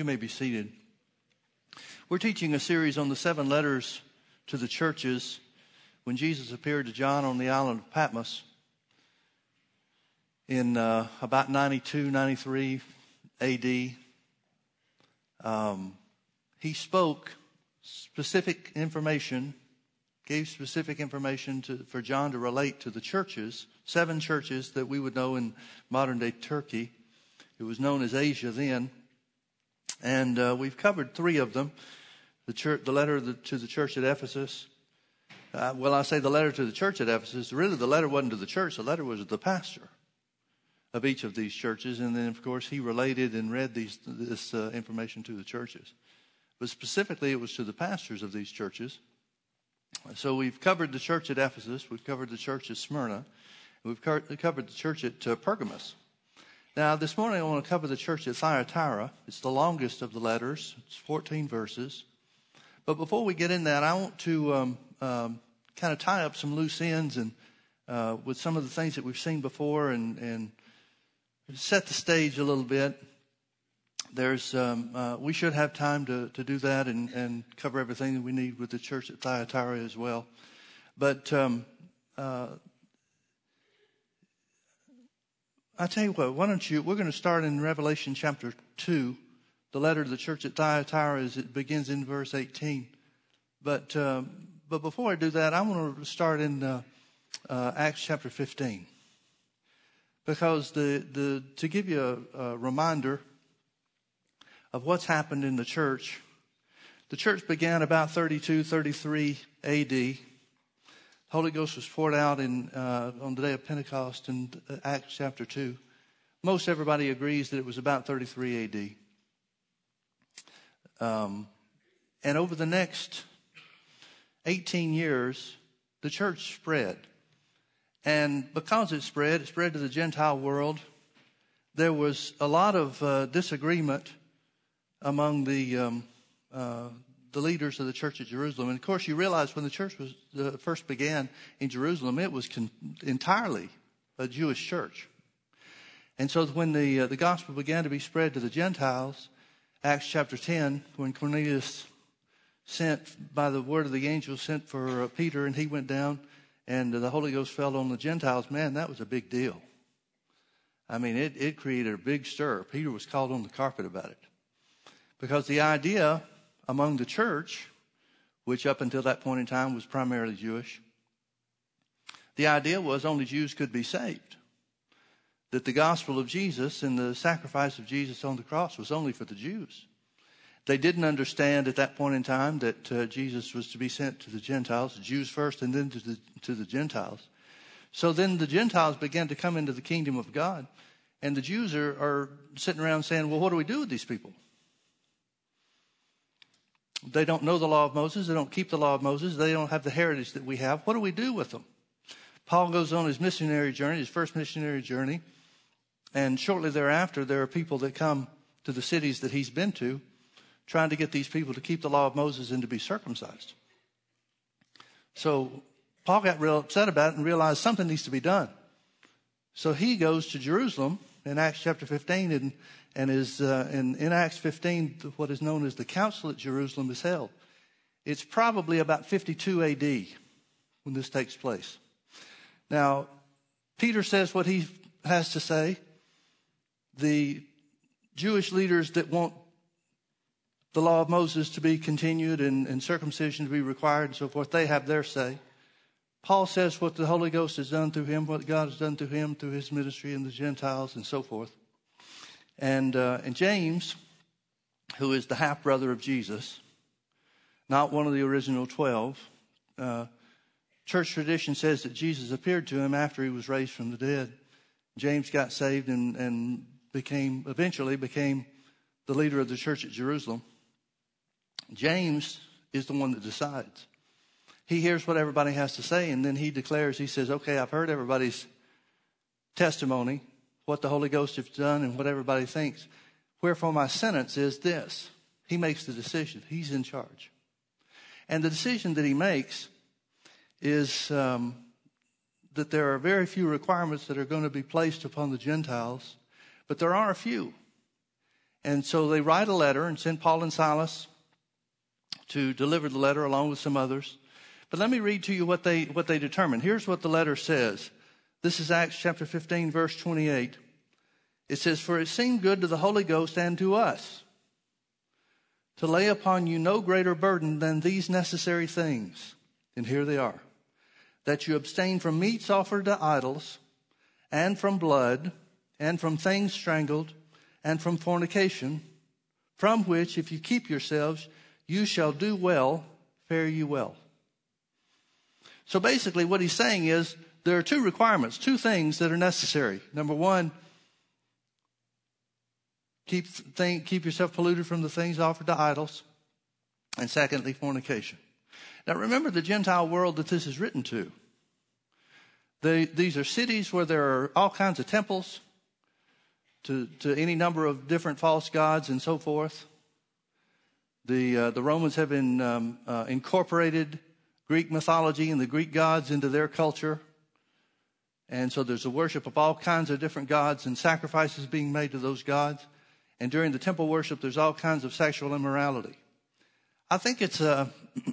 You may be seated. We're teaching a series on the seven letters to the churches when Jesus appeared to John on the island of Patmos in uh, about 92, 93 AD. Um, he spoke specific information, gave specific information to, for John to relate to the churches, seven churches that we would know in modern day Turkey. It was known as Asia then. And uh, we've covered three of them the, church, the letter to the church at Ephesus. Uh, well, I say the letter to the church at Ephesus. Really, the letter wasn't to the church, the letter was to the pastor of each of these churches. And then, of course, he related and read these, this uh, information to the churches. But specifically, it was to the pastors of these churches. So we've covered the church at Ephesus, we've covered the church at Smyrna, we've covered the church at uh. Now, this morning I want to cover the church at Thyatira. It's the longest of the letters, it's 14 verses. But before we get in that, I want to um, um, kind of tie up some loose ends and uh, with some of the things that we've seen before and, and set the stage a little bit. There's, um, uh, we should have time to, to do that and, and cover everything that we need with the church at Thyatira as well. But um, uh, I tell you what, why don't you, we're going to start in Revelation chapter 2. The letter to the church at Thyatira is, it begins in verse 18. But, um, but before I do that, I want to start in uh, uh, Acts chapter 15. Because the, the, to give you a, a reminder of what's happened in the church, the church began about 32, 33 AD. Holy Ghost was poured out in, uh, on the day of Pentecost in Acts chapter 2. Most everybody agrees that it was about 33 AD. Um, and over the next 18 years, the church spread. And because it spread, it spread to the Gentile world. There was a lot of uh, disagreement among the um, uh, the leaders of the church at Jerusalem. And of course, you realize when the church was uh, first began in Jerusalem, it was con- entirely a Jewish church. And so when the uh, the gospel began to be spread to the Gentiles, Acts chapter 10, when Cornelius sent by the word of the angel sent for uh, Peter and he went down and the Holy Ghost fell on the Gentiles, man, that was a big deal. I mean, it, it created a big stir. Peter was called on the carpet about it. Because the idea among the church, which up until that point in time was primarily Jewish, the idea was only Jews could be saved. That the gospel of Jesus and the sacrifice of Jesus on the cross was only for the Jews. They didn't understand at that point in time that uh, Jesus was to be sent to the Gentiles, the Jews first and then to the, to the Gentiles. So then the Gentiles began to come into the kingdom of God. And the Jews are, are sitting around saying, well, what do we do with these people? They don't know the law of Moses. They don't keep the law of Moses. They don't have the heritage that we have. What do we do with them? Paul goes on his missionary journey, his first missionary journey. And shortly thereafter, there are people that come to the cities that he's been to, trying to get these people to keep the law of Moses and to be circumcised. So Paul got real upset about it and realized something needs to be done. So he goes to Jerusalem in Acts chapter 15 and and is uh, in, in Acts 15, what is known as the Council at Jerusalem is held. It's probably about 52 AD when this takes place. Now, Peter says what he has to say. The Jewish leaders that want the law of Moses to be continued and, and circumcision to be required and so forth, they have their say. Paul says what the Holy Ghost has done through him, what God has done through him through his ministry and the Gentiles and so forth. And, uh, and James, who is the half brother of Jesus, not one of the original 12, uh, church tradition says that Jesus appeared to him after he was raised from the dead. James got saved and, and became, eventually became the leader of the church at Jerusalem. James is the one that decides. He hears what everybody has to say and then he declares, he says, okay, I've heard everybody's testimony what the Holy Ghost has done and what everybody thinks. Wherefore, my sentence is this He makes the decision, He's in charge. And the decision that He makes is um, that there are very few requirements that are going to be placed upon the Gentiles, but there are a few. And so they write a letter and send Paul and Silas to deliver the letter along with some others. But let me read to you what they, what they determined. Here's what the letter says. This is Acts chapter 15, verse 28. It says, For it seemed good to the Holy Ghost and to us to lay upon you no greater burden than these necessary things. And here they are that you abstain from meats offered to idols, and from blood, and from things strangled, and from fornication, from which, if you keep yourselves, you shall do well, fare you well. So basically, what he's saying is there are two requirements, two things that are necessary. Number one, keep, think, keep yourself polluted from the things offered to idols. And secondly, fornication. Now remember the Gentile world that this is written to. They, these are cities where there are all kinds of temples to, to any number of different false gods and so forth. The, uh, the Romans have been, um, uh, incorporated Greek mythology and the Greek gods into their culture. And so there's a worship of all kinds of different gods and sacrifices being made to those gods. And during the temple worship, there's all kinds of sexual immorality. I think it's uh, a.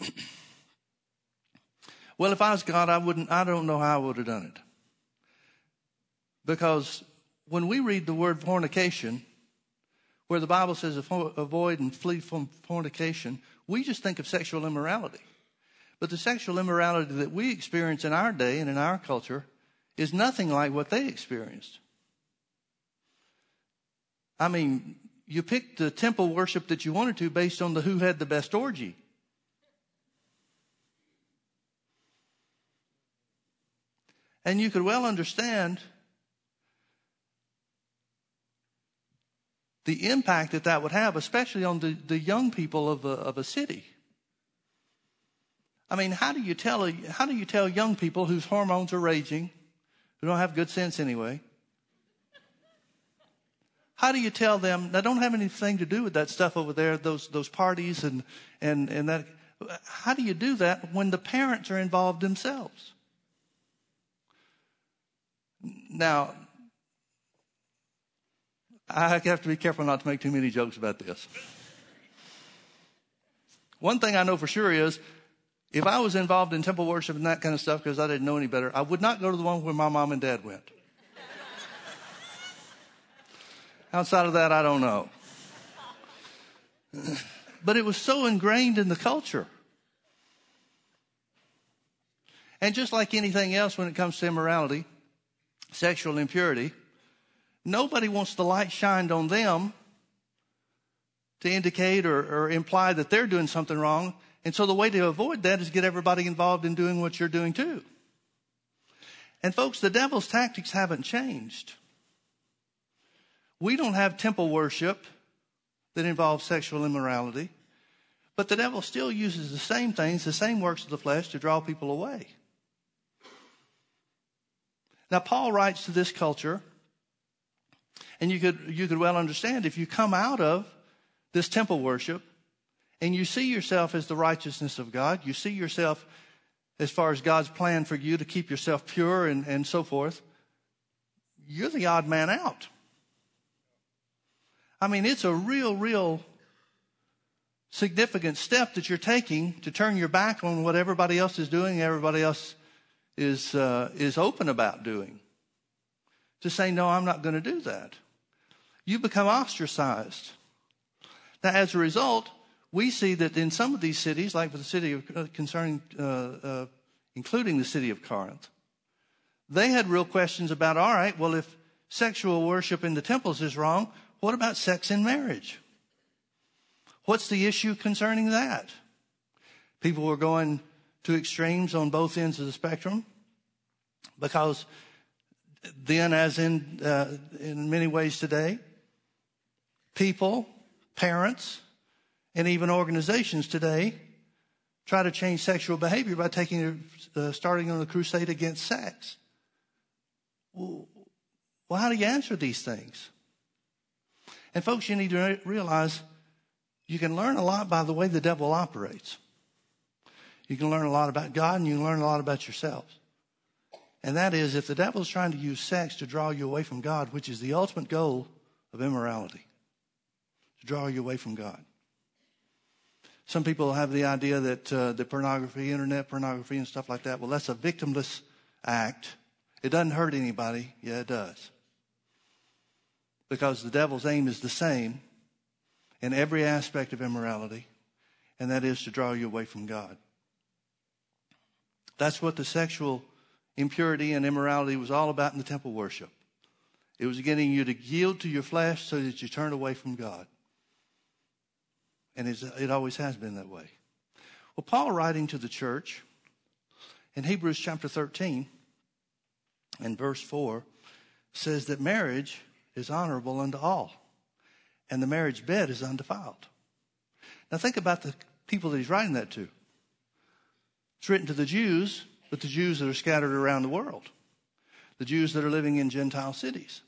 well, if I was God, I wouldn't, I don't know how I would have done it. Because when we read the word fornication, where the Bible says avoid and flee from fornication, we just think of sexual immorality. But the sexual immorality that we experience in our day and in our culture is nothing like what they experienced. I mean, you picked the temple worship that you wanted to based on the who had the best orgy. And you could well understand the impact that that would have, especially on the, the young people of a, of a city. I mean, how do you tell how do you tell young people whose hormones are raging, who don't have good sense anyway? How do you tell them I don't have anything to do with that stuff over there, those those parties and and and that? How do you do that when the parents are involved themselves? Now, I have to be careful not to make too many jokes about this. One thing I know for sure is if I was involved in temple worship and that kind of stuff because I didn't know any better, I would not go to the one where my mom and dad went. Outside of that, I don't know. But it was so ingrained in the culture. And just like anything else when it comes to immorality, sexual impurity, nobody wants the light shined on them to indicate or, or imply that they're doing something wrong. And so the way to avoid that is get everybody involved in doing what you're doing too. And folks, the devil's tactics haven't changed. We don't have temple worship that involves sexual immorality, but the devil still uses the same things, the same works of the flesh to draw people away. Now, Paul writes to this culture, and you could, you could well understand if you come out of this temple worship and you see yourself as the righteousness of God, you see yourself as far as God's plan for you to keep yourself pure and, and so forth, you're the odd man out. I mean, it's a real, real significant step that you're taking to turn your back on what everybody else is doing, everybody else is, uh, is open about doing. To say, no, I'm not going to do that. You become ostracized. Now, as a result, we see that in some of these cities, like the city of uh, concerning, uh, uh, including the city of Corinth, they had real questions about, all right, well, if sexual worship in the temples is wrong, what about sex in marriage? What's the issue concerning that? People were going to extremes on both ends of the spectrum because then, as in, uh, in many ways today, people, parents, and even organizations today try to change sexual behavior by taking uh, starting on a crusade against sex. Well, well, how do you answer these things? And folks, you need to re- realize you can learn a lot by the way the devil operates. You can learn a lot about God and you can learn a lot about yourselves. And that is if the devil is trying to use sex to draw you away from God, which is the ultimate goal of immorality, to draw you away from God. Some people have the idea that uh, the pornography, internet pornography, and stuff like that, well, that's a victimless act. It doesn't hurt anybody. Yeah, it does. Because the devil's aim is the same in every aspect of immorality, and that is to draw you away from God. That's what the sexual impurity and immorality was all about in the temple worship. It was getting you to yield to your flesh so that you turn away from God. And it always has been that way. Well, Paul, writing to the church in Hebrews chapter 13 and verse 4, says that marriage is honorable unto all, and the marriage bed is undefiled. Now, think about the people that he's writing that to. It's written to the Jews, but the Jews that are scattered around the world, the Jews that are living in Gentile cities.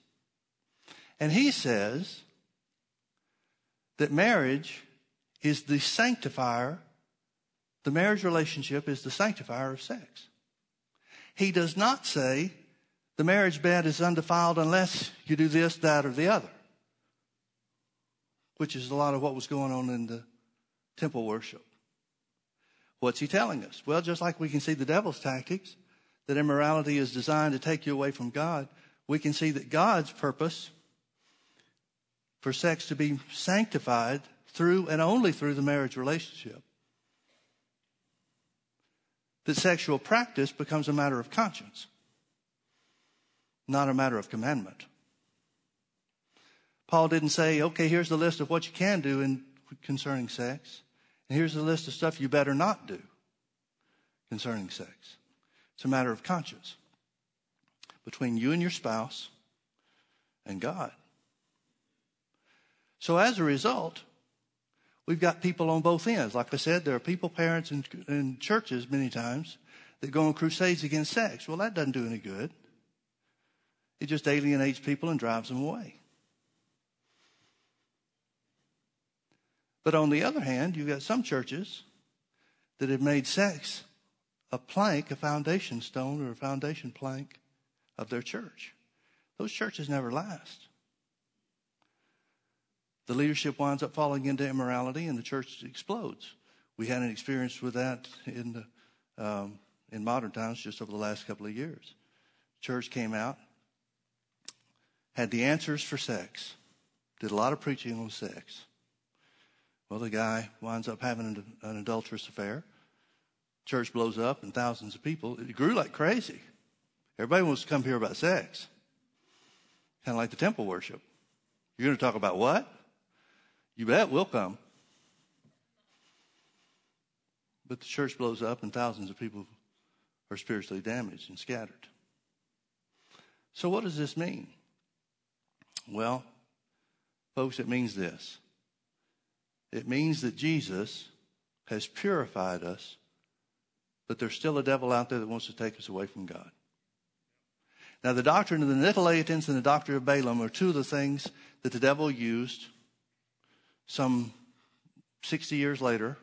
And he says that marriage is the sanctifier, the marriage relationship is the sanctifier of sex. He does not say the marriage bed is undefiled unless you do this, that, or the other, which is a lot of what was going on in the temple worship. What's he telling us? Well, just like we can see the devil's tactics, that immorality is designed to take you away from God, we can see that God's purpose for sex to be sanctified through and only through the marriage relationship. That sexual practice becomes a matter of conscience, not a matter of commandment. Paul didn't say, okay, here's the list of what you can do in concerning sex. And here's the list of stuff you better not do concerning sex. It's a matter of conscience between you and your spouse and God. So as a result, we've got people on both ends. Like I said, there are people, parents, and, and churches many times that go on crusades against sex. Well, that doesn't do any good. It just alienates people and drives them away. But on the other hand, you've got some churches that have made sex a plank, a foundation stone, or a foundation plank of their church. Those churches never last. The leadership winds up falling into immorality and the church explodes. We had an experience with that in, the, um, in modern times just over the last couple of years. Church came out, had the answers for sex, did a lot of preaching on sex well, the guy winds up having an, an adulterous affair. Church blows up and thousands of people. It grew like crazy. Everybody wants to come hear about sex. Kind of like the temple worship. You're going to talk about what? You bet we'll come. But the church blows up and thousands of people are spiritually damaged and scattered. So, what does this mean? Well, folks, it means this it means that Jesus has purified us, but there's still a devil out there that wants to take us away from God. Now, the doctrine of the Nicolaitans and the doctrine of Balaam are two of the things that the devil used some 60 years later,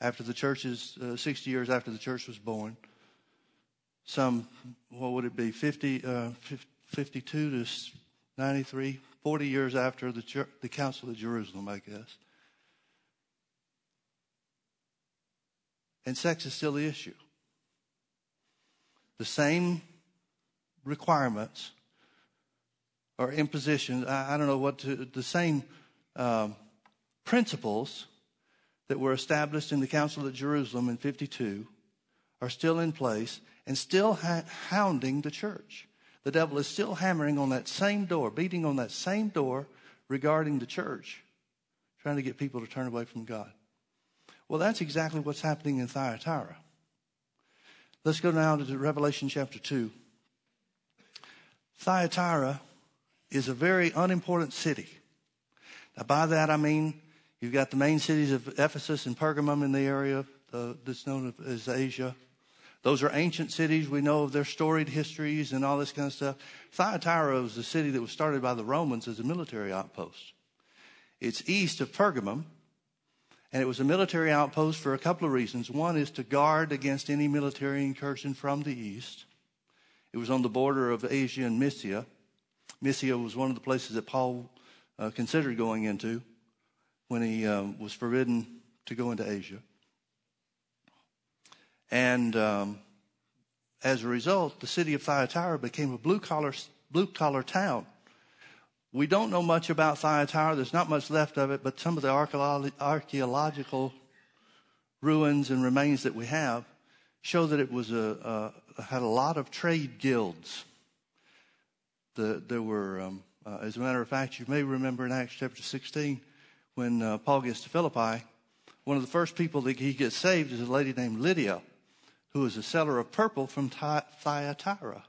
after the church's, uh, 60 years after the church was born. Some, what would it be, 50, uh, 52 to 93, 40 years after the, church, the Council of Jerusalem, I guess. and sex is still the issue. The same requirements or impositions, I, I don't know what to, the same um, principles that were established in the Council at Jerusalem in 52 are still in place and still hounding the church. The devil is still hammering on that same door, beating on that same door regarding the church, trying to get people to turn away from God. Well, that's exactly what's happening in Thyatira. Let's go now to Revelation chapter 2. Thyatira is a very unimportant city. Now, by that I mean you've got the main cities of Ephesus and Pergamum in the area uh, that's known as Asia. Those are ancient cities. We know of their storied histories and all this kind of stuff. Thyatira was a city that was started by the Romans as a military outpost. It's east of Pergamum, and it was a military outpost for a couple of reasons. One is to guard against any military incursion from the east. It was on the border of Asia and Mysia. Mysia was one of the places that Paul uh, considered going into when he um, was forbidden to go into Asia. And um, as a result, the city of Thyatira became a blue collar blue collar town. We don't know much about Thyatira. There's not much left of it, but some of the archaeological ruins and remains that we have show that it was a, a had a lot of trade guilds. The, there were, um, uh, as a matter of fact, you may remember in Acts chapter 16 when uh, Paul gets to Philippi, one of the first people that he gets saved is a lady named Lydia, who is a seller of purple from Thyatira.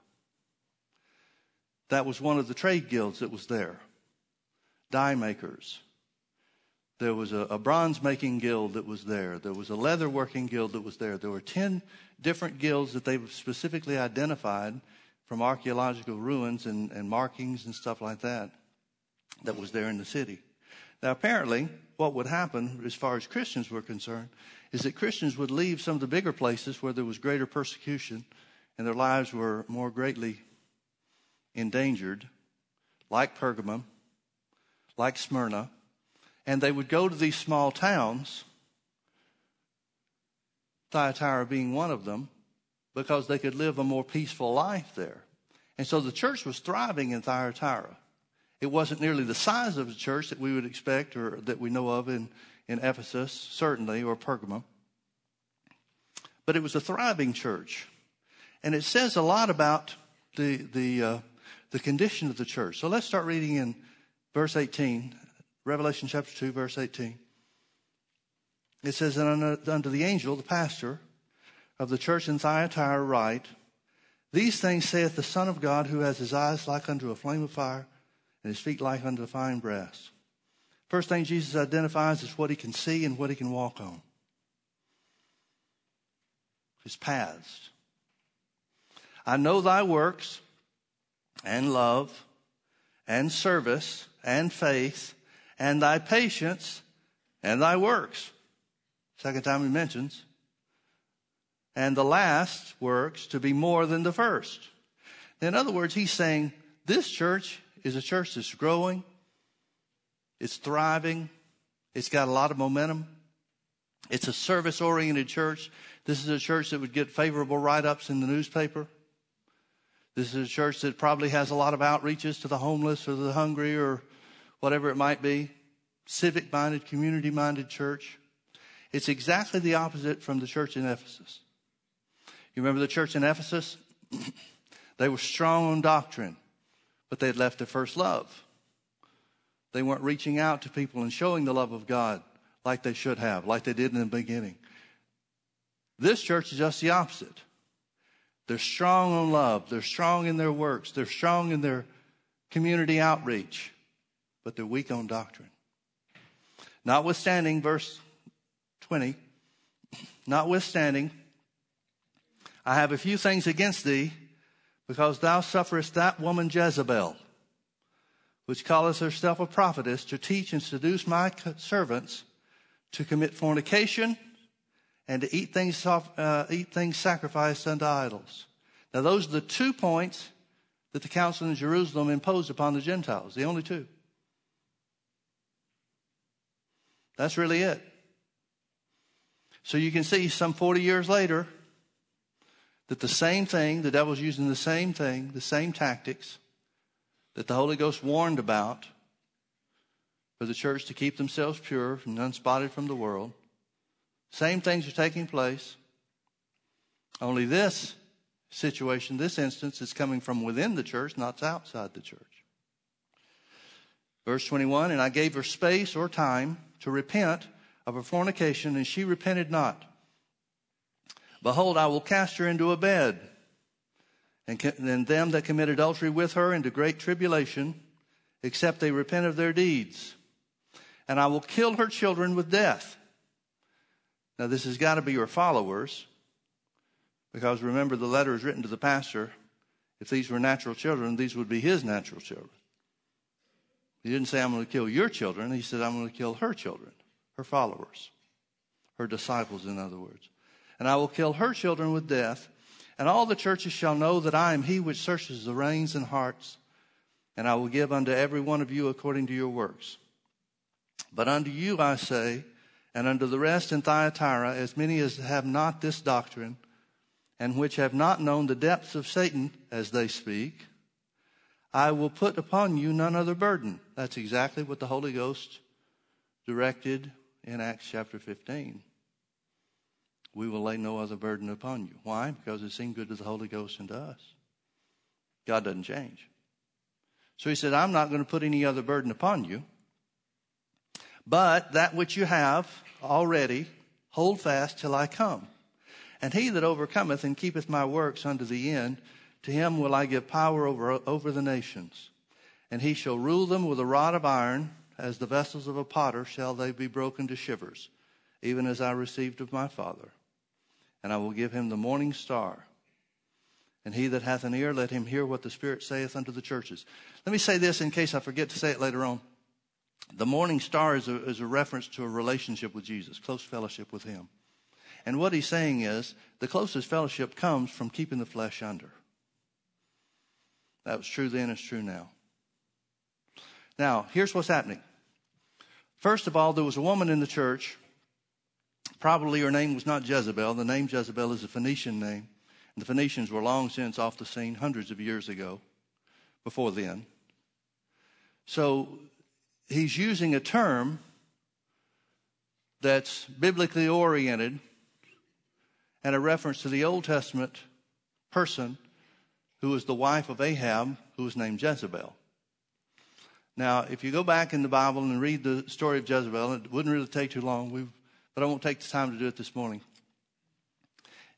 That was one of the trade guilds that was there. Dye makers. There was a, a bronze making guild that was there. There was a leather working guild that was there. There were 10 different guilds that they specifically identified from archaeological ruins and, and markings and stuff like that that was there in the city. Now, apparently, what would happen as far as Christians were concerned is that Christians would leave some of the bigger places where there was greater persecution and their lives were more greatly endangered, like Pergamum, like Smyrna, and they would go to these small towns, Thyatira being one of them, because they could live a more peaceful life there. And so the church was thriving in Thyatira. It wasn't nearly the size of the church that we would expect or that we know of in, in Ephesus, certainly, or Pergamum. But it was a thriving church. And it says a lot about the, the, uh, the condition of the church. So let's start reading in verse 18, Revelation chapter 2, verse 18. It says, And unto the angel, the pastor of the church in Thyatira, write, These things saith the Son of God, who has his eyes like unto a flame of fire, and his feet like unto the fine brass. First thing Jesus identifies is what he can see and what he can walk on. His paths. I know thy works and love and service and faith and thy patience and thy works. Second time he mentions. And the last works to be more than the first. In other words, he's saying this church is a church that's growing, it's thriving, it's got a lot of momentum. It's a service oriented church. This is a church that would get favorable write ups in the newspaper. This is a church that probably has a lot of outreaches to the homeless or the hungry or whatever it might be. Civic minded, community minded church. It's exactly the opposite from the church in Ephesus. You remember the church in Ephesus? they were strong on doctrine, but they had left their first love. They weren't reaching out to people and showing the love of God like they should have, like they did in the beginning. This church is just the opposite. They're strong on love. They're strong in their works. They're strong in their community outreach, but they're weak on doctrine. Notwithstanding, verse 20, notwithstanding, I have a few things against thee, because thou sufferest that woman Jezebel, which calleth herself a prophetess, to teach and seduce my servants to commit fornication and to eat things, uh, eat things sacrificed unto idols. Now, those are the two points that the council in Jerusalem imposed upon the Gentiles, the only two. That's really it. So you can see some 40 years later that the same thing, the devil's using the same thing, the same tactics that the Holy Ghost warned about for the church to keep themselves pure and unspotted from the world. Same things are taking place. Only this situation, this instance, is coming from within the church, not outside the church. Verse 21 And I gave her space or time to repent of her fornication, and she repented not. Behold, I will cast her into a bed, and, them that commit adultery with her into great tribulation, except they repent of their deeds. And I will kill her children with death now, this has got to be your followers, because remember, the letter is written to the pastor. If these were natural children, these would be his natural children. He didn't say, I'm going to kill your children. He said, I'm going to kill her children, her followers, her disciples, in other words. And I will kill her children with death, and all the churches shall know that I am he which searches the reins and hearts, and I will give unto every one of you according to your works. But unto you I say, and unto the rest in Thyatira, as many as have not this doctrine, and which have not known the depths of Satan as they speak, I will put upon you none other burden. That's exactly what the Holy Ghost directed in Acts chapter 15. We will lay no other burden upon you. Why? Because it seemed good to the Holy Ghost and to us. God doesn't change. So he said, I'm not going to put any other burden upon you. But that which you have already, hold fast till I come. And he that overcometh and keepeth my works unto the end, to him will I give power over, over the nations. And he shall rule them with a rod of iron, as the vessels of a potter shall they be broken to shivers, even as I received of my Father. And I will give him the morning star. And he that hath an ear, let him hear what the Spirit saith unto the churches. Let me say this in case I forget to say it later on. The morning star is a, is a reference to a relationship with Jesus, close fellowship with him. And what he's saying is the closest fellowship comes from keeping the flesh under. That was true then, it's true now. Now, here's what's happening. First of all, there was a woman in the church. Probably her name was not Jezebel. The name Jezebel is a Phoenician name. And the Phoenicians were long since off the scene, hundreds of years ago, before then. So he's using a term that's biblically oriented and a reference to the Old Testament person who was the wife of Ahab, who was named Jezebel. Now, if you go back in the Bible and read the story of Jezebel, it wouldn't really take too long, We've, but I won't take the time to do it this morning.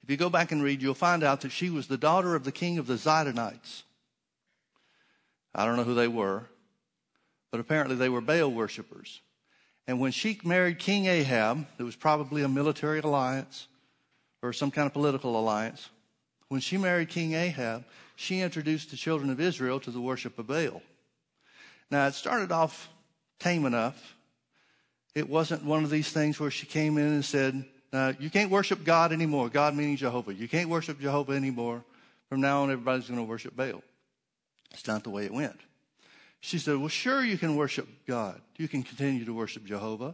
If you go back and read, you'll find out that she was the daughter of the king of the Zidonites. I don't know who they were, but apparently they were Baal worshippers. And when she married King Ahab, it was probably a military alliance or some kind of political alliance. When she married King Ahab, she introduced the children of Israel to the worship of Baal. Now, it started off tame enough. It wasn't one of these things where she came in and said, uh, you can't worship God anymore. God meaning Jehovah. You can't worship Jehovah anymore. From now on, everybody's going to worship Baal. It's not the way it went. She said, Well, sure, you can worship God. You can continue to worship Jehovah.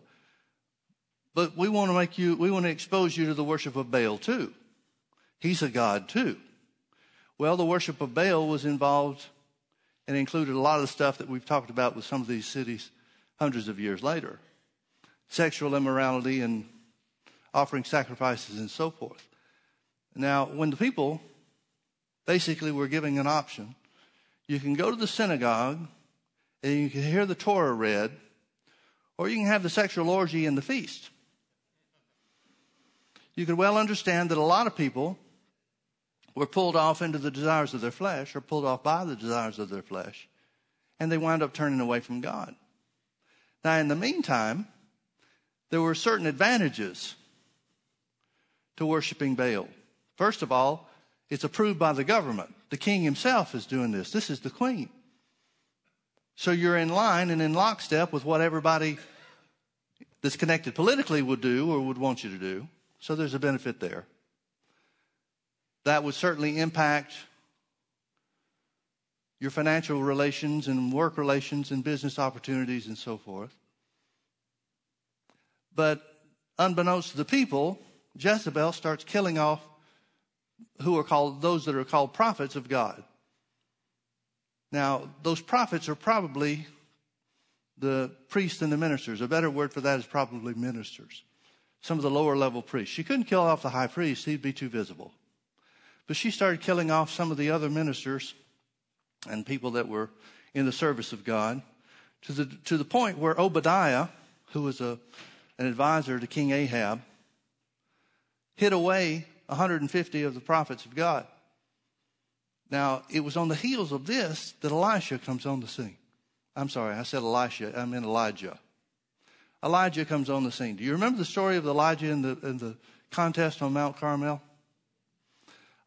But we want to make you, we want to expose you to the worship of Baal too. He's a God too. Well, the worship of Baal was involved and included a lot of the stuff that we've talked about with some of these cities hundreds of years later sexual immorality and offering sacrifices and so forth. Now, when the people basically were giving an option, you can go to the synagogue and you can hear the Torah read, or you can have the sexual orgy in the feast. You could well understand that a lot of people were pulled off into the desires of their flesh or pulled off by the desires of their flesh, and they wound up turning away from God. Now, in the meantime, there were certain advantages to worshiping Baal. First of all, it's approved by the government. The king himself is doing this. This is the queen. So you're in line and in lockstep with what everybody that's connected politically would do or would want you to do. So there's a benefit there. That would certainly impact your financial relations and work relations and business opportunities and so forth. But unbeknownst to the people, Jezebel starts killing off who are called those that are called prophets of God. Now, those prophets are probably the priests and the ministers. A better word for that is probably ministers. Some of the lower level priests. She couldn't kill off the high priest, he'd be too visible. But she started killing off some of the other ministers and people that were in the service of God to the, to the point where Obadiah, who was a, an advisor to King Ahab, hid away 150 of the prophets of God. Now, it was on the heels of this that Elisha comes on the scene. I'm sorry, I said Elisha, I meant Elijah. Elijah comes on the scene. Do you remember the story of Elijah in the, in the contest on Mount Carmel?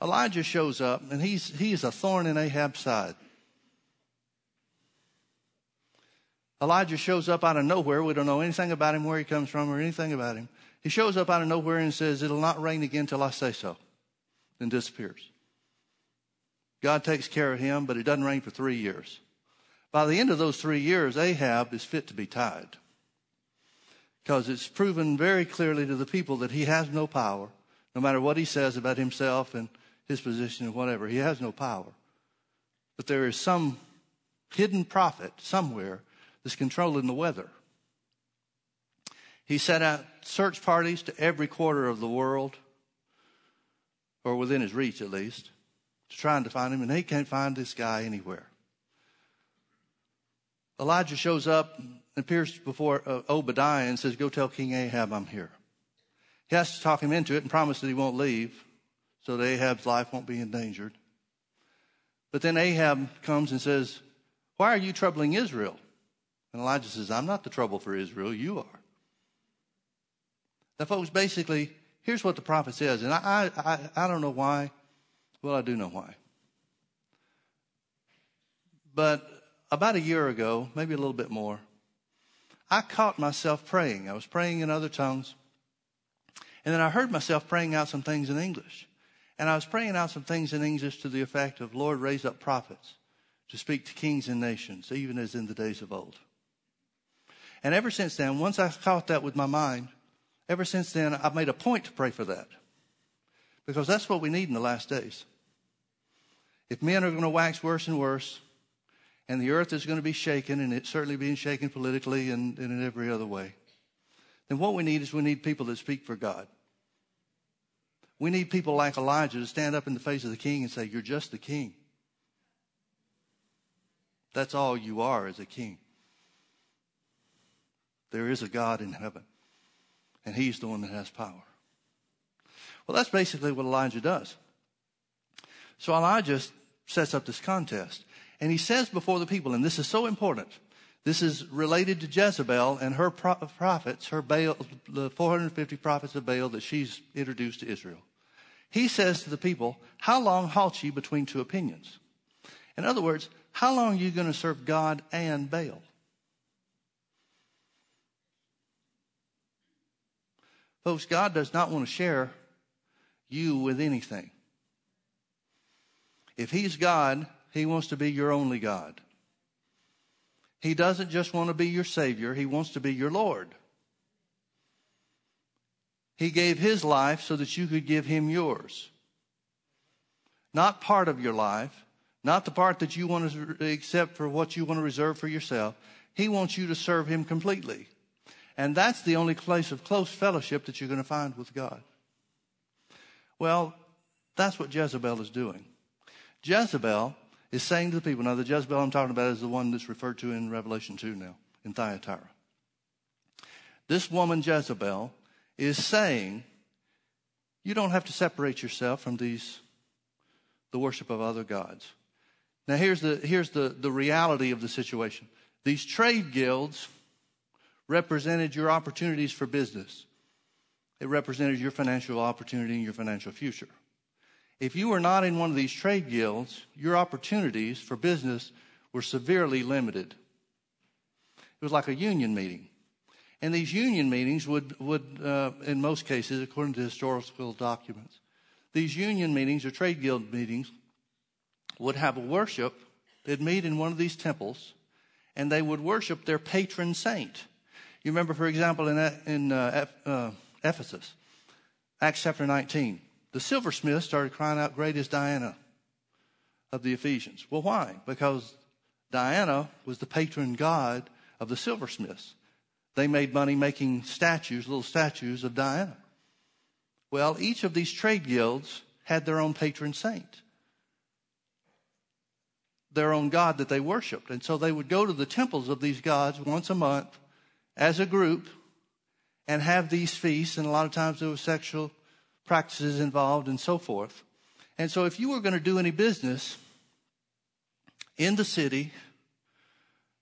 Elijah shows up and he's, he's a thorn in Ahab's side. Elijah shows up out of nowhere. We don't know anything about him, where he comes from, or anything about him. He shows up out of nowhere and says, It'll not rain again till I say so. Then disappears. God takes care of him, but it doesn't rain for three years. By the end of those three years, Ahab is fit to be tied. because it's proven very clearly to the people that he has no power, no matter what he says about himself and his position and whatever. He has no power. But there is some hidden prophet somewhere that's controlling the weather. He sent out search parties to every quarter of the world, or within his reach at least, to try and find him, and he can't find this guy anywhere. Elijah shows up and appears before uh, Obadiah and says, Go tell King Ahab I'm here. He has to talk him into it and promise that he won't leave so that Ahab's life won't be endangered. But then Ahab comes and says, Why are you troubling Israel? And Elijah says, I'm not the trouble for Israel, you are. Now, folks, basically, here's what the prophet says, and I, I, I don't know why. Well, I do know why. But about a year ago, maybe a little bit more, I caught myself praying. I was praying in other tongues. And then I heard myself praying out some things in English. And I was praying out some things in English to the effect of, Lord, raise up prophets to speak to kings and nations, even as in the days of old. And ever since then, once I caught that with my mind, ever since then, I've made a point to pray for that. Because that's what we need in the last days. If men are going to wax worse and worse, and the earth is going to be shaken, and it's certainly being shaken politically and, and in every other way, then what we need is we need people that speak for God. We need people like Elijah to stand up in the face of the king and say, You're just the king. That's all you are as a king. There is a God in heaven, and he's the one that has power. Well, that's basically what Elijah does. So Elijah sets up this contest. And he says before the people, and this is so important, this is related to Jezebel and her prophets, her Baal, the 450 prophets of Baal that she's introduced to Israel. He says to the people, How long halt ye between two opinions? In other words, how long are you going to serve God and Baal? Folks, God does not want to share you with anything. If He's God, He wants to be your only God. He doesn't just want to be your Savior, He wants to be your Lord. He gave His life so that you could give Him yours. Not part of your life, not the part that you want to accept for what you want to reserve for yourself. He wants you to serve Him completely. And that's the only place of close fellowship that you're going to find with God. Well, that's what Jezebel is doing. Jezebel is saying to the people, now the Jezebel I'm talking about is the one that's referred to in Revelation 2 now, in Thyatira. This woman, Jezebel, is saying, you don't have to separate yourself from these, the worship of other gods. Now here's the, here's the, the reality of the situation. These trade guilds represented your opportunities for business. It represented your financial opportunity and your financial future. If you were not in one of these trade guilds, your opportunities for business were severely limited. It was like a union meeting. And these union meetings would, would uh, in most cases, according to historical documents, these union meetings or trade guild meetings would have a worship. They'd meet in one of these temples and they would worship their patron saint. You remember, for example, in, in uh, uh, Ephesus, Acts chapter 19, the silversmith started crying out, Great is Diana of the Ephesians. Well, why? Because Diana was the patron god of the silversmiths. They made money making statues, little statues of Diana. Well, each of these trade guilds had their own patron saint, their own god that they worshiped. And so they would go to the temples of these gods once a month as a group and have these feasts, and a lot of times there were sexual practices involved and so forth. And so if you were going to do any business in the city,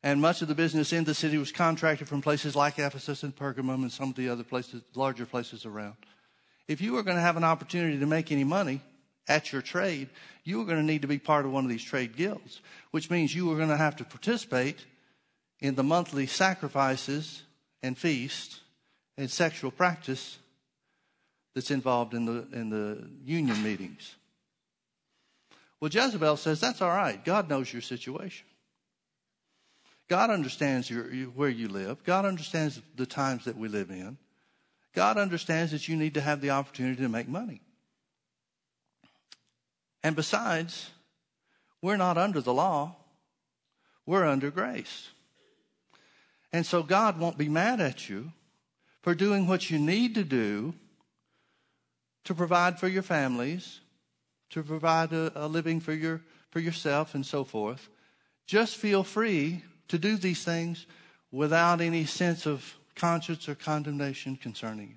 and much of the business in the city was contracted from places like Ephesus and Pergamum and some of the other places, larger places around. If you were going to have an opportunity to make any money at your trade, you were going to need to be part of one of these trade guilds, which means you were going to have to participate in the monthly sacrifices and feast and sexual practice that's involved in the, in the union meetings. Well, Jezebel says that's all right. God knows your situation. God understands your, where you live. God understands the times that we live in. God understands that you need to have the opportunity to make money. And besides, we're not under the law, we're under grace. And so God won't be mad at you for doing what you need to do to provide for your families, to provide a, a living for, your, for yourself, and so forth. Just feel free to do these things without any sense of conscience or condemnation concerning it.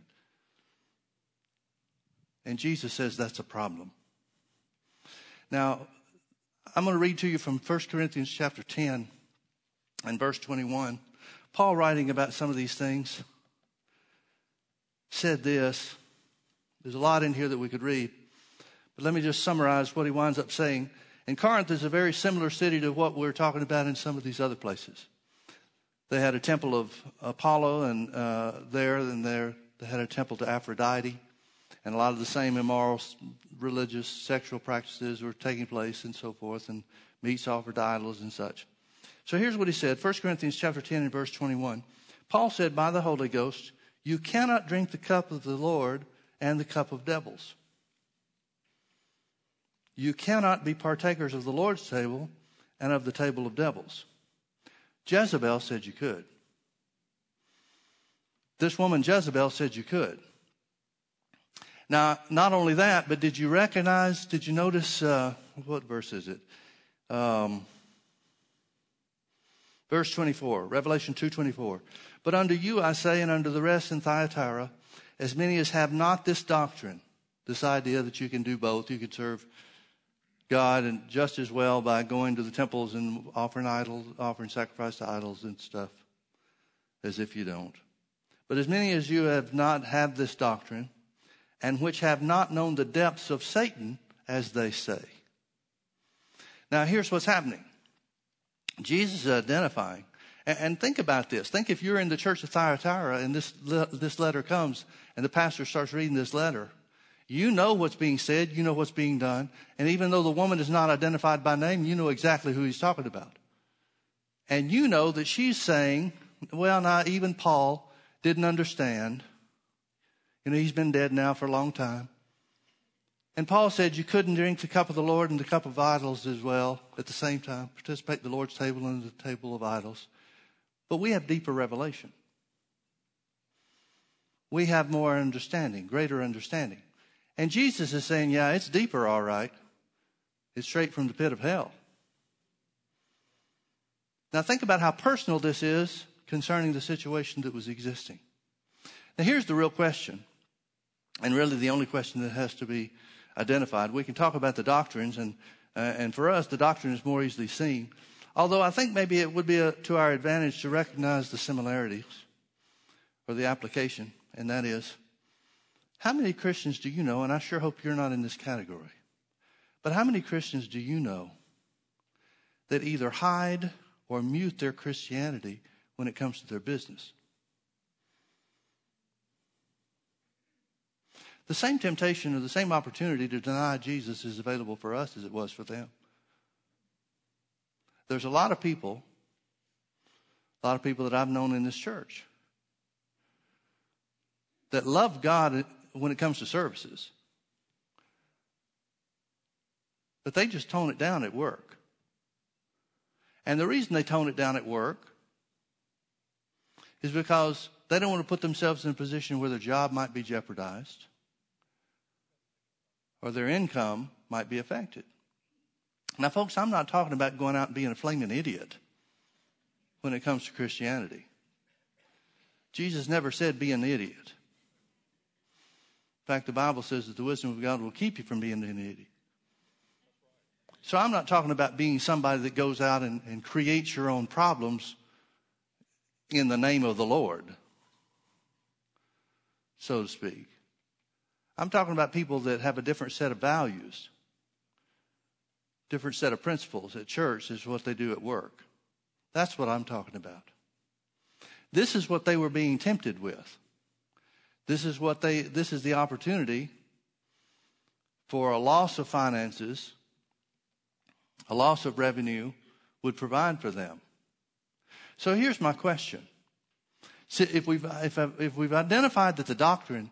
And Jesus says that's a problem. Now, I'm going to read to you from 1 Corinthians chapter 10 and verse 21. Paul, writing about some of these things, said this. There's a lot in here that we could read, but let me just summarize what he winds up saying. And Corinth is a very similar city to what we're talking about in some of these other places. They had a temple of Apollo, and uh, there, and there they had a temple to Aphrodite, and a lot of the same immoral, religious, sexual practices were taking place, and so forth, and meats offered to idols and such. So here's what he said: 1 Corinthians chapter 10 and verse 21. Paul said, "By the Holy Ghost, you cannot drink the cup of the Lord and the cup of devils." You cannot be partakers of the Lord's table and of the table of devils. Jezebel said you could. This woman, Jezebel, said you could. Now, not only that, but did you recognize, did you notice, uh, what verse is it? Um, verse 24, Revelation 2.24. But unto you I say, and unto the rest in Thyatira, as many as have not this doctrine, this idea that you can do both, you can serve God and just as well by going to the temples and offering idols, offering sacrifice to idols and stuff, as if you don't. But as many as you have not had this doctrine, and which have not known the depths of Satan, as they say. Now, here's what's happening. Jesus is identifying, and, think about this. Think if you're in the church of Thyatira and this, this letter comes, and the pastor starts reading this letter, you know what's being said, you know what's being done. And even though the woman is not identified by name, you know exactly who he's talking about. And you know that she's saying, well, now even Paul didn't understand. You know, he's been dead now for a long time. And Paul said you couldn't drink the cup of the Lord and the cup of idols as well at the same time, participate the Lord's table and the table of idols. But we have deeper revelation. We have more understanding, greater understanding. And Jesus is saying, yeah, it's deeper, all right. It's straight from the pit of hell. Now, think about how personal this is concerning the situation that was existing. Now, here's the real question, and really the only question that has to be identified. We can talk about the doctrines, and, uh, and for us, the doctrine is more easily seen. Although I think maybe it would be a, to our advantage to recognize the similarities or the application, and that is how many Christians do you know, and I sure hope you're not in this category, but how many Christians do you know that either hide or mute their Christianity when it comes to their business? The same temptation or the same opportunity to deny Jesus is available for us as it was for them. There's a lot of people, a lot of people that I've known in this church that love God when it comes to services. But they just tone it down at work. And the reason they tone it down at work is because they don't want to put themselves in a position where their job might be jeopardized or their income might be affected. Now, folks, I'm not talking about going out and being a flaming idiot when it comes to Christianity. Jesus never said be an idiot. In fact, the Bible says that the wisdom of God will keep you from being an idiot. So I'm not talking about being somebody that goes out and, and creates your own problems in the name of the Lord, so to speak. I'm talking about people that have a different set of values, different set of principles at church is what they do at work. That's what I'm talking about. This is what they were being tempted with. This is what they, this is the opportunity for a loss of finances, a loss of revenue would provide for them. So here's my question. See, if we've, if, if we've identified that the doctrine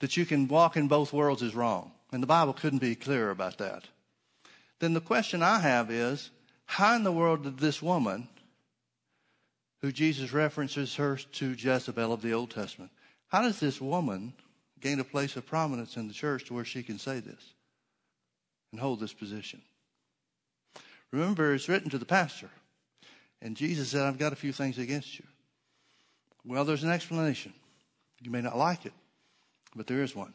that you can walk in both worlds is wrong, and the Bible couldn't be clearer about that, then the question I have is, how in the world did this woman, who Jesus references her to Jezebel of the Old Testament, how does this woman gain a place of prominence in the church to where she can say this and hold this position? Remember, it's written to the pastor. And Jesus said, I've got a few things against you. Well, there's an explanation. You may not like it, but there is one.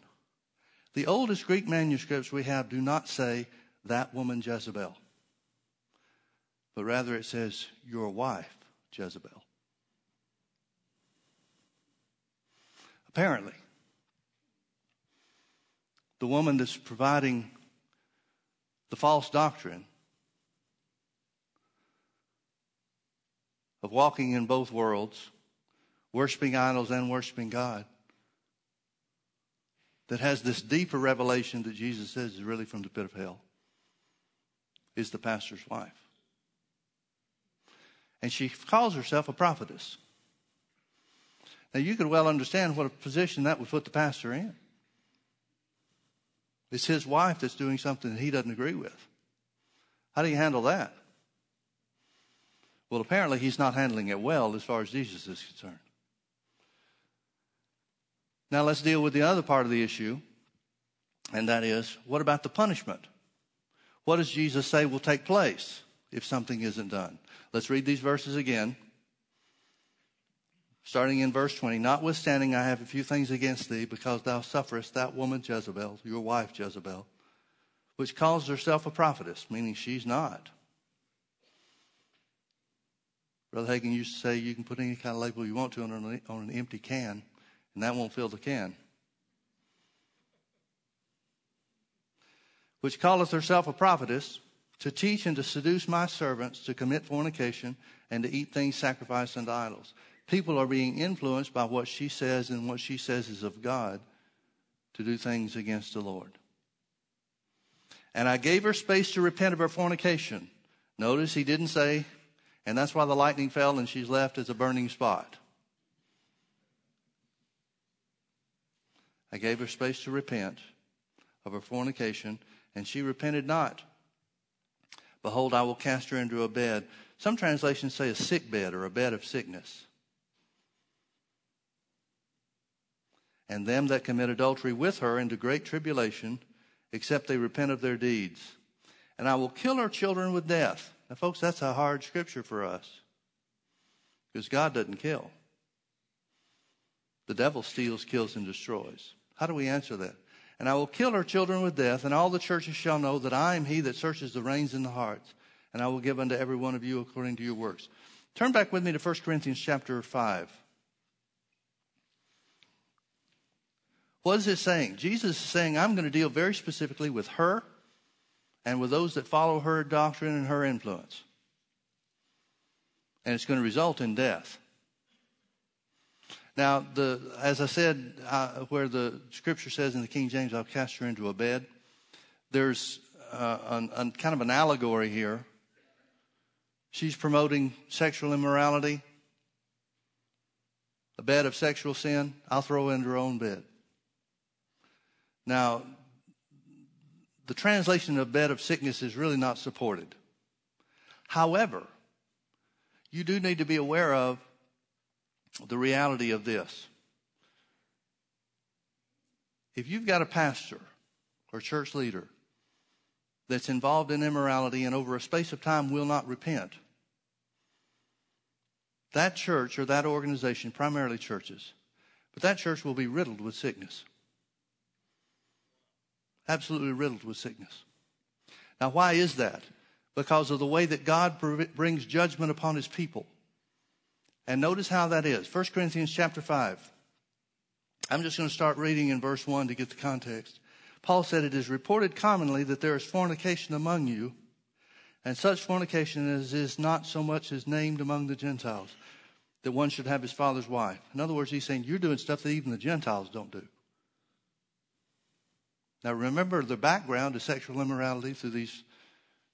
The oldest Greek manuscripts we have do not say that woman Jezebel, but rather it says your wife Jezebel. Apparently, the woman that's providing the false doctrine of walking in both worlds, worshiping idols and worshiping God, that has this deeper revelation that Jesus says is really from the pit of hell, is the pastor's wife. And she calls herself a prophetess. Now, you could well understand what a position that would put the pastor in. It's his wife that's doing something that he doesn't agree with. How do you handle that? Well, apparently he's not handling it well as far as Jesus is concerned. Now let's deal with the other part of the issue, and that is what about the punishment? What does Jesus say will take place if something isn't done? Let's read these verses again. Starting in verse 20, notwithstanding, I have a few things against thee, because thou sufferest that woman Jezebel, your wife Jezebel, which calls herself a prophetess, meaning she's not Brother Hagin used to say you can put any kind of label you want to on an, on an empty can, and that won't fill the can. Which calleth herself a prophetess, to teach and to seduce my servants to commit fornication and to eat things sacrificed unto idols. People are being influenced by what she says and what she says is of God to do things against the Lord. And I gave her space to repent of her fornication. Notice he didn't say and that's why the lightning fell and she's left as a burning spot. I gave her space to repent of her fornication, and she repented not. Behold, I will cast her into a bed. Some translations say a sick bed or a bed of sickness. And them that commit adultery with her into great tribulation, except they repent of their deeds. And I will kill her children with death. Now, folks, that's a hard scripture for us because God doesn't kill. The devil steals, kills, and destroys. How do we answer that? And I will kill her children with death, and all the churches shall know that I am he that searches the reins and the hearts, and I will give unto every one of you according to your works. Turn back with me to 1 Corinthians chapter 5. What is it saying? Jesus is saying, I'm going to deal very specifically with her and with those that follow her doctrine and her influence. And it's going to result in death. Now, the, as I said, where the scripture says in the King James, I'll cast her into a bed, there's uh, an, an, kind of an allegory here. She's promoting sexual immorality, a bed of sexual sin. I'll throw into her own bed. Now, the translation of bed of sickness is really not supported. However, you do need to be aware of the reality of this. If you've got a pastor or church leader that's involved in immorality and over a space of time will not repent, that church or that organization, primarily churches, but that church will be riddled with sickness absolutely riddled with sickness. Now, why is that? Because of the way that God brings judgment upon his people. And notice how that is. 1 Corinthians chapter 5. I'm just going to start reading in verse 1 to get the context. Paul said, It is reported commonly that there is fornication among you, and such fornication as is not so much as named among the Gentiles, that one should have his father's wife. In other words, he's saying, You're doing stuff that even the Gentiles don't do. Now remember the background of sexual immorality through these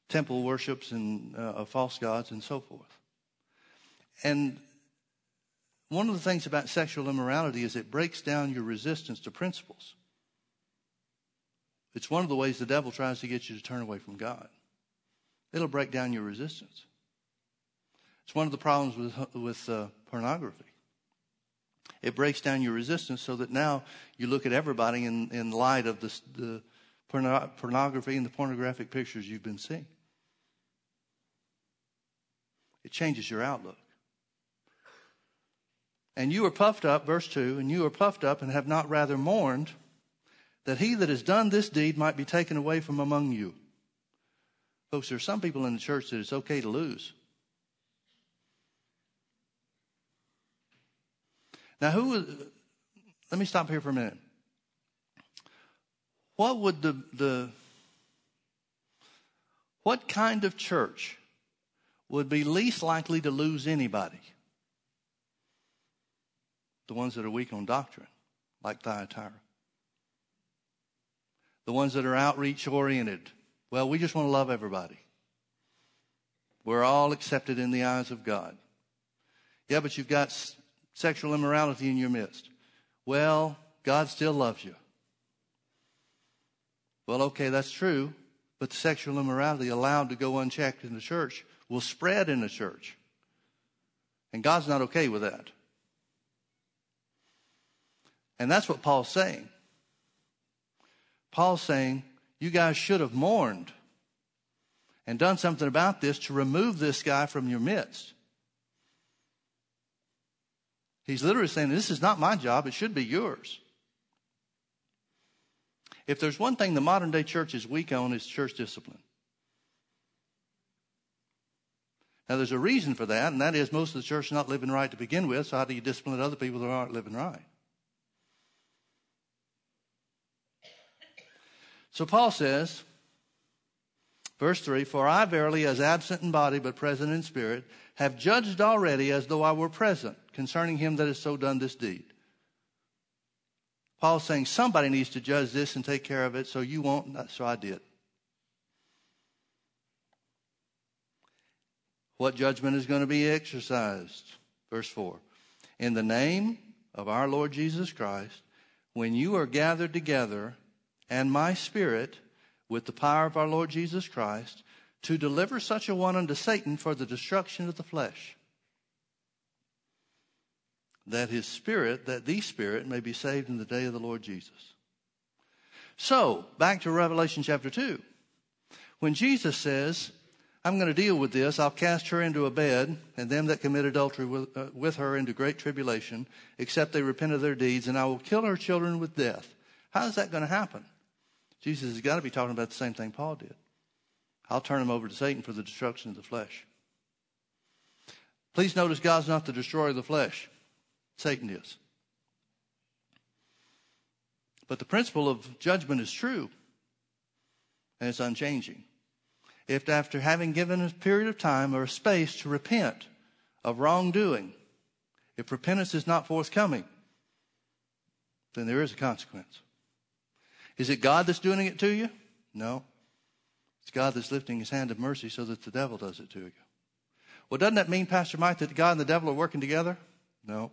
temple worships and uh, false gods and so forth. And one of the things about sexual immorality is it breaks down your resistance to principles. It's one of the ways the devil tries to get you to turn away from God. It'll break down your resistance. It's one of the problems with, with uh, pornography. It breaks down your resistance so that now you look at everybody in, in light of the, the porno- pornography and the pornographic pictures you've been seeing. It changes your outlook. And you are puffed up, verse 2, and you are puffed up and have not rather mourned that he that has done this deed might be taken away from among you. Folks, there are some people in the church that it's okay to lose. Now, who? Let me stop here for a minute. What would the the what kind of church would be least likely to lose anybody? The ones that are weak on doctrine, like Thyatira. The ones that are outreach oriented. Well, we just want to love everybody. We're all accepted in the eyes of God. Yeah, but you've got sexual immorality in your midst. Well, God still loves you. Well, okay, that's true, but sexual immorality allowed to go unchecked in the church will spread in the church. And God's not okay with that. And that's what Paul's saying. Paul's saying, you guys should have mourned and done something about this to remove this guy from your midst. He's literally saying, This is not my job, it should be yours. If there's one thing the modern day church is weak on, it's church discipline. Now, there's a reason for that, and that is most of the church is not living right to begin with, so how do you discipline other people that aren't living right? So Paul says, verse 3 For I verily, as absent in body but present in spirit, have judged already as though I were present concerning him that has so done this deed. Paul's saying somebody needs to judge this and take care of it, so you won't, so I did. What judgment is going to be exercised? Verse 4. In the name of our Lord Jesus Christ, when you are gathered together, and my spirit, with the power of our Lord Jesus Christ, to deliver such a one unto Satan for the destruction of the flesh that his spirit, that the spirit may be saved in the day of the Lord Jesus. So, back to Revelation chapter 2. When Jesus says, I'm going to deal with this, I'll cast her into a bed, and them that commit adultery with, uh, with her into great tribulation, except they repent of their deeds, and I will kill her children with death. How is that going to happen? Jesus has got to be talking about the same thing Paul did. I'll turn him over to Satan for the destruction of the flesh. Please notice God's not the destroyer of the flesh. Satan is. But the principle of judgment is true, and it's unchanging. If after having given a period of time or a space to repent of wrongdoing, if repentance is not forthcoming, then there is a consequence. Is it God that's doing it to you? No. It's God that's lifting his hand of mercy so that the devil does it to you. Well, doesn't that mean, Pastor Mike, that God and the devil are working together? No.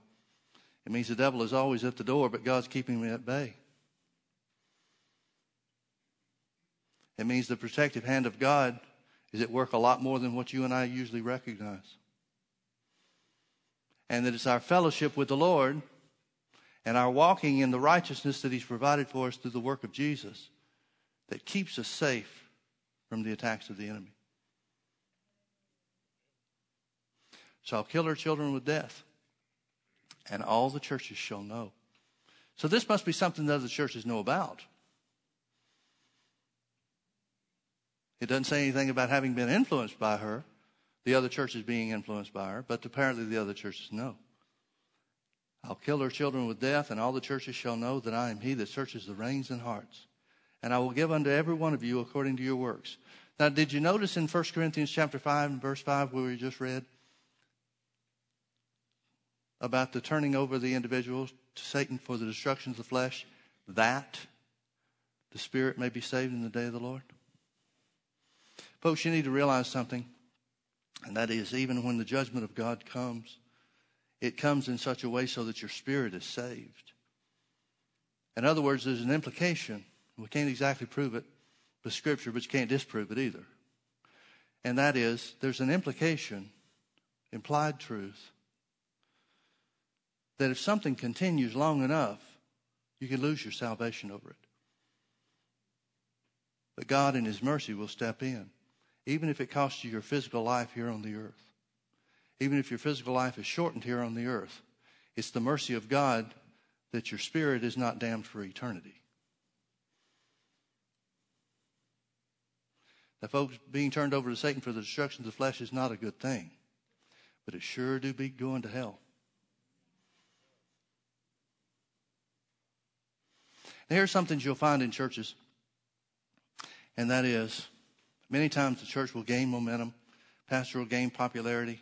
It means the devil is always at the door, but God's keeping him at bay. It means the protective hand of God is at work a lot more than what you and I usually recognize. And that it's our fellowship with the Lord and our walking in the righteousness that He's provided for us through the work of Jesus that keeps us safe from the attacks of the enemy. Shall kill her children with death and all the churches shall know. So this must be something that other churches know about. It doesn't say anything about having been influenced by her, the other churches being influenced by her, but apparently the other churches know. I'll kill her children with death, and all the churches shall know that I am he that searches the reins and hearts. And I will give unto every one of you according to your works. Now, did you notice in 1 Corinthians chapter 5 and verse 5 where we just read? about the turning over the individual to Satan for the destruction of the flesh, that the spirit may be saved in the day of the Lord? Folks, you need to realize something. And that is, even when the judgment of God comes, it comes in such a way so that your spirit is saved. In other words, there's an implication. We can't exactly prove it with Scripture, but you can't disprove it either. And that is, there's an implication, implied truth, that if something continues long enough, you can lose your salvation over it. But God, in His mercy, will step in, even if it costs you your physical life here on the earth. Even if your physical life is shortened here on the earth, it's the mercy of God that your spirit is not damned for eternity. Now, folks, being turned over to Satan for the destruction of the flesh is not a good thing, but it sure do beat going to hell. Now, here's something you'll find in churches, and that is many times the church will gain momentum, pastor will gain popularity,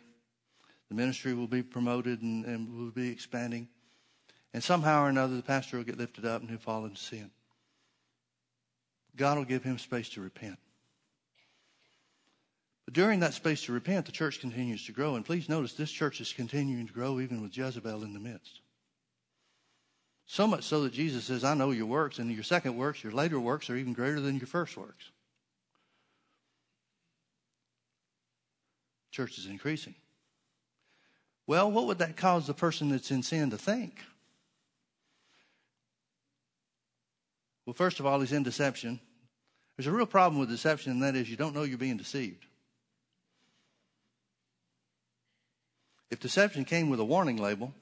the ministry will be promoted and, and will be expanding, and somehow or another the pastor will get lifted up and he'll fall into sin. God will give him space to repent. But during that space to repent, the church continues to grow. And please notice this church is continuing to grow even with Jezebel in the midst. So much so that Jesus says, I know your works, and your second works, your later works are even greater than your first works. Church is increasing. Well, what would that cause the person that's in sin to think? Well, first of all, he's in deception. There's a real problem with deception, and that is you don't know you're being deceived. If deception came with a warning label,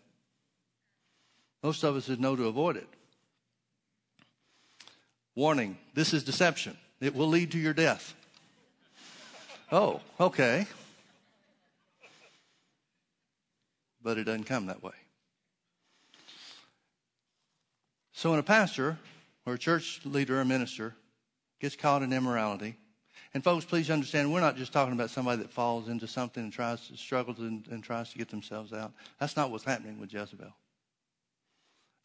most of us would know to avoid it. Warning, this is deception. It will lead to your death. Oh, okay. But it doesn't come that way. So when a pastor or a church leader or minister gets caught in immorality, and folks, please understand, we're not just talking about somebody that falls into something and tries to struggle and, and tries to get themselves out. That's not what's happening with Jezebel.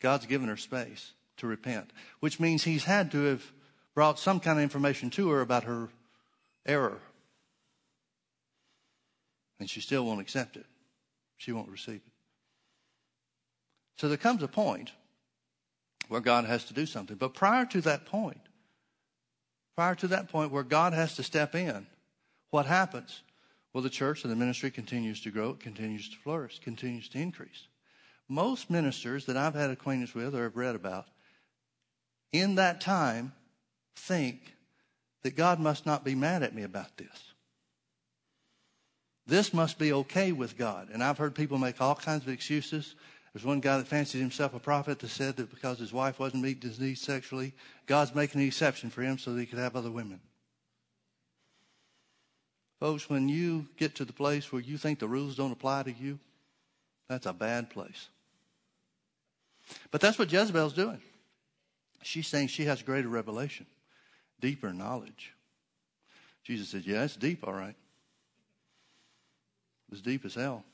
God's given her space to repent, which means he's had to have brought some kind of information to her about her error. And she still won't accept it. She won't receive it. So there comes a point where God has to do something. But prior to that point, prior to that point where God has to step in, what happens? Well, the church and the ministry continues to grow, it continues to flourish, continues to increase. Most ministers that I've had acquaintance with or have read about in that time think that God must not be mad at me about this. This must be okay with God. And I've heard people make all kinds of excuses. There's one guy that fancied himself a prophet that said that because his wife wasn't meeting his needs sexually, God's making an exception for him so that he could have other women. Folks, when you get to the place where you think the rules don't apply to you, that's a bad place. But that's what Jezebel's doing. She's saying she has greater revelation, deeper knowledge. Jesus said, Yeah, it's deep, all right. It's deep as hell.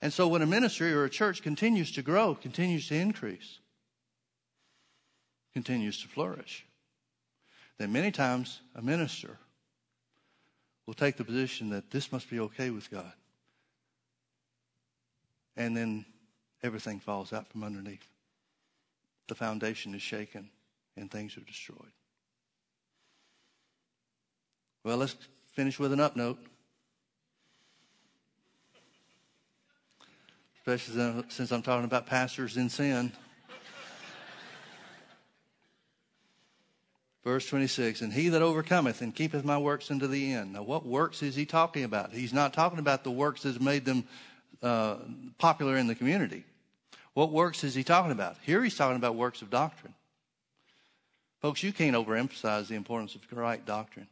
And so when a ministry or a church continues to grow, continues to increase, continues to flourish, then many times a minister will take the position that this must be okay with God. And then everything falls out from underneath. The foundation is shaken and things are destroyed. Well, let's finish with an up note. especially since I'm talking about pastors in sin. Verse 26, and he that overcometh and keepeth my works unto the end. Now, what works is he talking about? He's not talking about the works that's made them uh, popular in the community. What works is he talking about? Here he's talking about works of doctrine. Folks, you can't overemphasize the importance of right doctrine.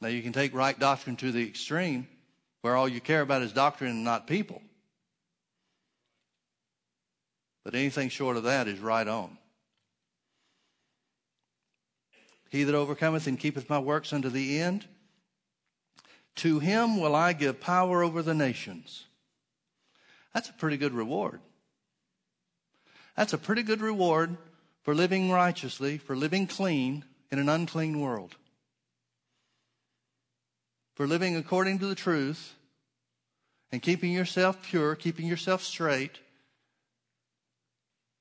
Now, you can take right doctrine to the extreme where all you care about is doctrine and not people. But anything short of that is right on. He that overcometh and keepeth my works unto the end, to him will I give power over the nations. That's a pretty good reward. That's a pretty good reward for living righteously, for living clean in an unclean world. For living according to the truth and keeping yourself pure, keeping yourself straight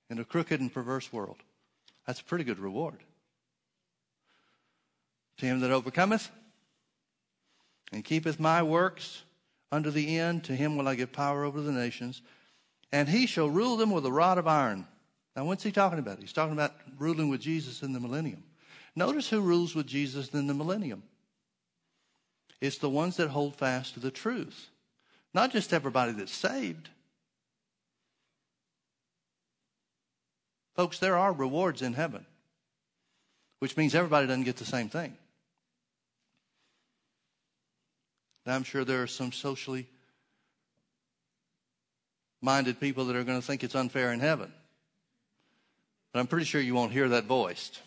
in a crooked and perverse world. That's a pretty good reward. To him that overcometh and keepeth my works unto the end, to him will I give power over the nations, and he shall rule them with a rod of iron. Now, what's he talking about? He's talking about ruling with Jesus in the millennium. Notice who rules with Jesus in the millennium. It's the ones that hold fast to the truth, not just everybody that's saved. Folks, there are rewards in heaven, which means everybody doesn't get the same thing. Now, I'm sure there are some socially minded people that are going to think it's unfair in heaven. But I'm pretty sure you won't hear that voiced.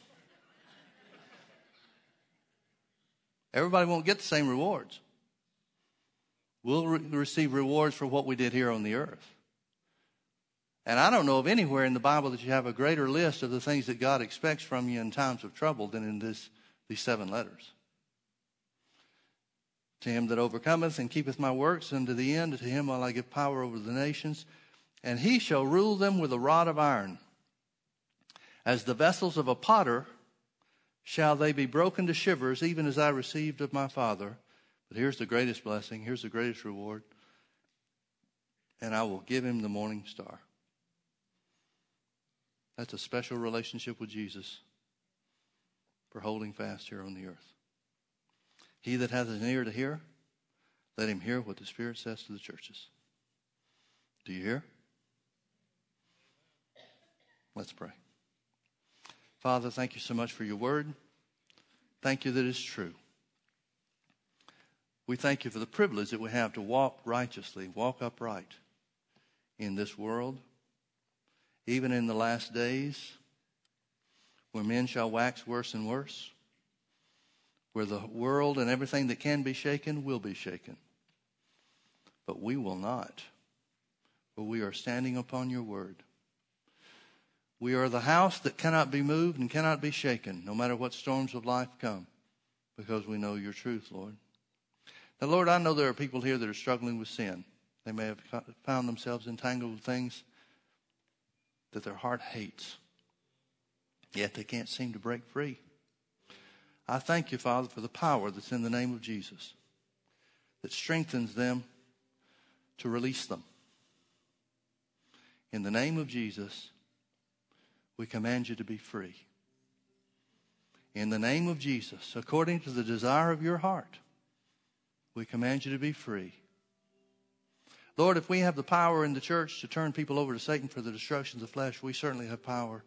Everybody won't get the same rewards. We'll re- receive rewards for what we did here on the earth. And I don't know of anywhere in the Bible that you have a greater list of the things that God expects from you in times of trouble than in this, these seven letters. To him that overcometh and keepeth my works unto the end, to him will I give power over the nations, and he shall rule them with a rod of iron. As the vessels of a potter shall they be broken to shivers, even as I received of my Father. But here's the greatest blessing, here's the greatest reward. And I will give him the morning star. That's a special relationship with Jesus for holding fast here on the earth. He that hath an ear to hear, let him hear what the Spirit says to the churches. Do you hear? Let's pray. Father, thank you so much for your word. Thank you that it's true. We thank you for the privilege that we have to walk righteously, walk upright in this world, even in the last days where men shall wax worse and worse where the world and everything that can be shaken will be shaken. But we will not, for we are standing upon your word. We are the house that cannot be moved and cannot be shaken, no matter what storms of life come, because we know your truth, Lord. Now, Lord, I know there are people here that are struggling with sin. They may have found themselves entangled with things that their heart hates, yet they can't seem to break free. I thank you, Father, for the power that's in the name of Jesus that strengthens them to release them. In the name of Jesus, we command you to be free. In the name of Jesus, according to the desire of your heart, we command you to be free. Lord, if we have the power in the church to turn people over to Satan for the destruction of the flesh, we certainly have power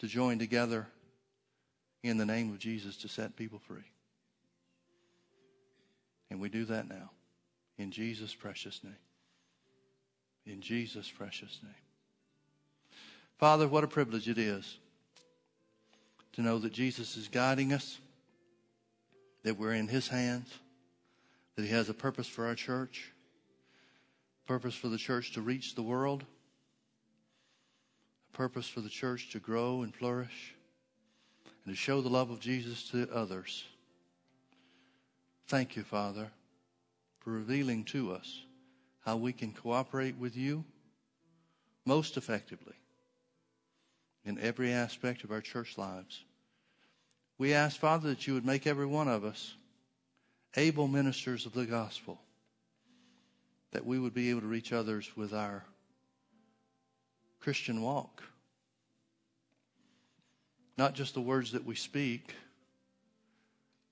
to join together in the name of Jesus to set people free. And we do that now in Jesus' precious name. In Jesus' precious name. Father, what a privilege it is to know that Jesus is guiding us, that we're in His hands, that He has a purpose for our church, purpose for the church to reach the world, a purpose for the church to grow and flourish and to show the love of Jesus to others. Thank you, Father, for revealing to us how we can cooperate with you most effectively in every aspect of our church lives. We ask, Father, that you would make every one of us able ministers of the gospel, that we would be able to reach others with our Christian walk. Not just the words that we speak,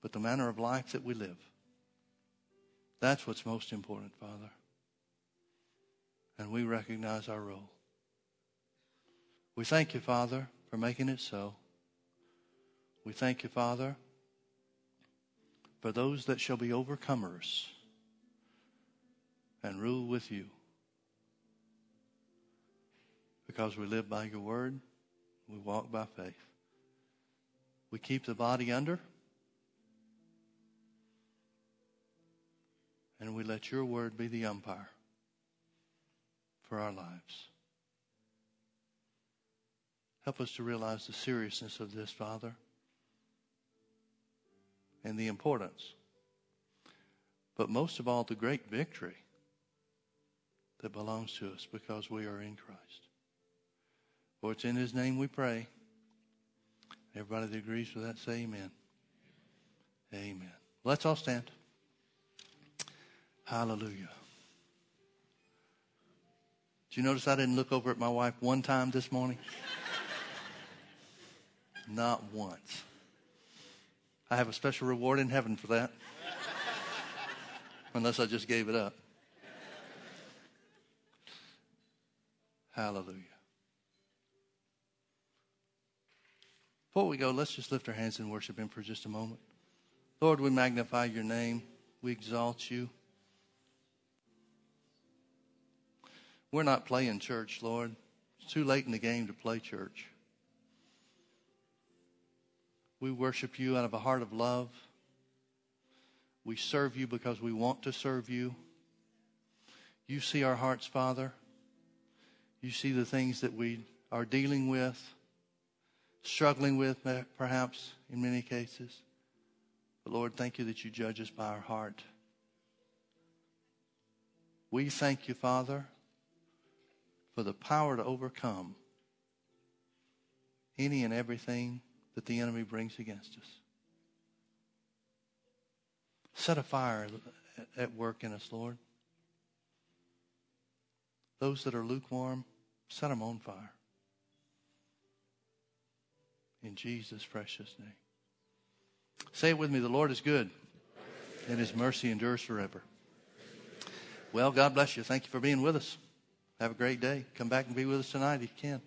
but the manner of life that we live. That's what's most important, Father. And we recognize our role. We thank you, Father, for making it so. We thank you, Father, for those that shall be overcomers and rule with you. Because we live by your word, we walk by faith. We keep the body under. And we let your word be the umpire for our lives. Help us to realize the seriousness of this, Father, and the importance but most of all, the great victory that belongs to us because we are in Christ. For it's in His name we pray. Everybody that agrees with that, say amen. Amen. Let's all stand. Hallelujah. Did you notice I didn't look over at my wife one time this morning? Not once. I have a special reward in heaven for that. Unless I just gave it up. Hallelujah. Before we go, let's just lift our hands and worship Him for just a moment. Lord, we magnify your name, we exalt you. We're not playing church, Lord. It's too late in the game to play church. We worship you out of a heart of love. We serve you because we want to serve you. You see our hearts, Father. You see the things that we are dealing with, struggling with, perhaps in many cases. But Lord, thank you that you judge us by our heart. We thank you, Father, for the power to overcome any and everything that the enemy brings against us. Set a fire at work in us, Lord. Those that are lukewarm, set them on fire. In Jesus' precious name. Say it with me the Lord is good, and his mercy endures forever. Well, God bless you. Thank you for being with us. Have a great day. Come back and be with us tonight if you can.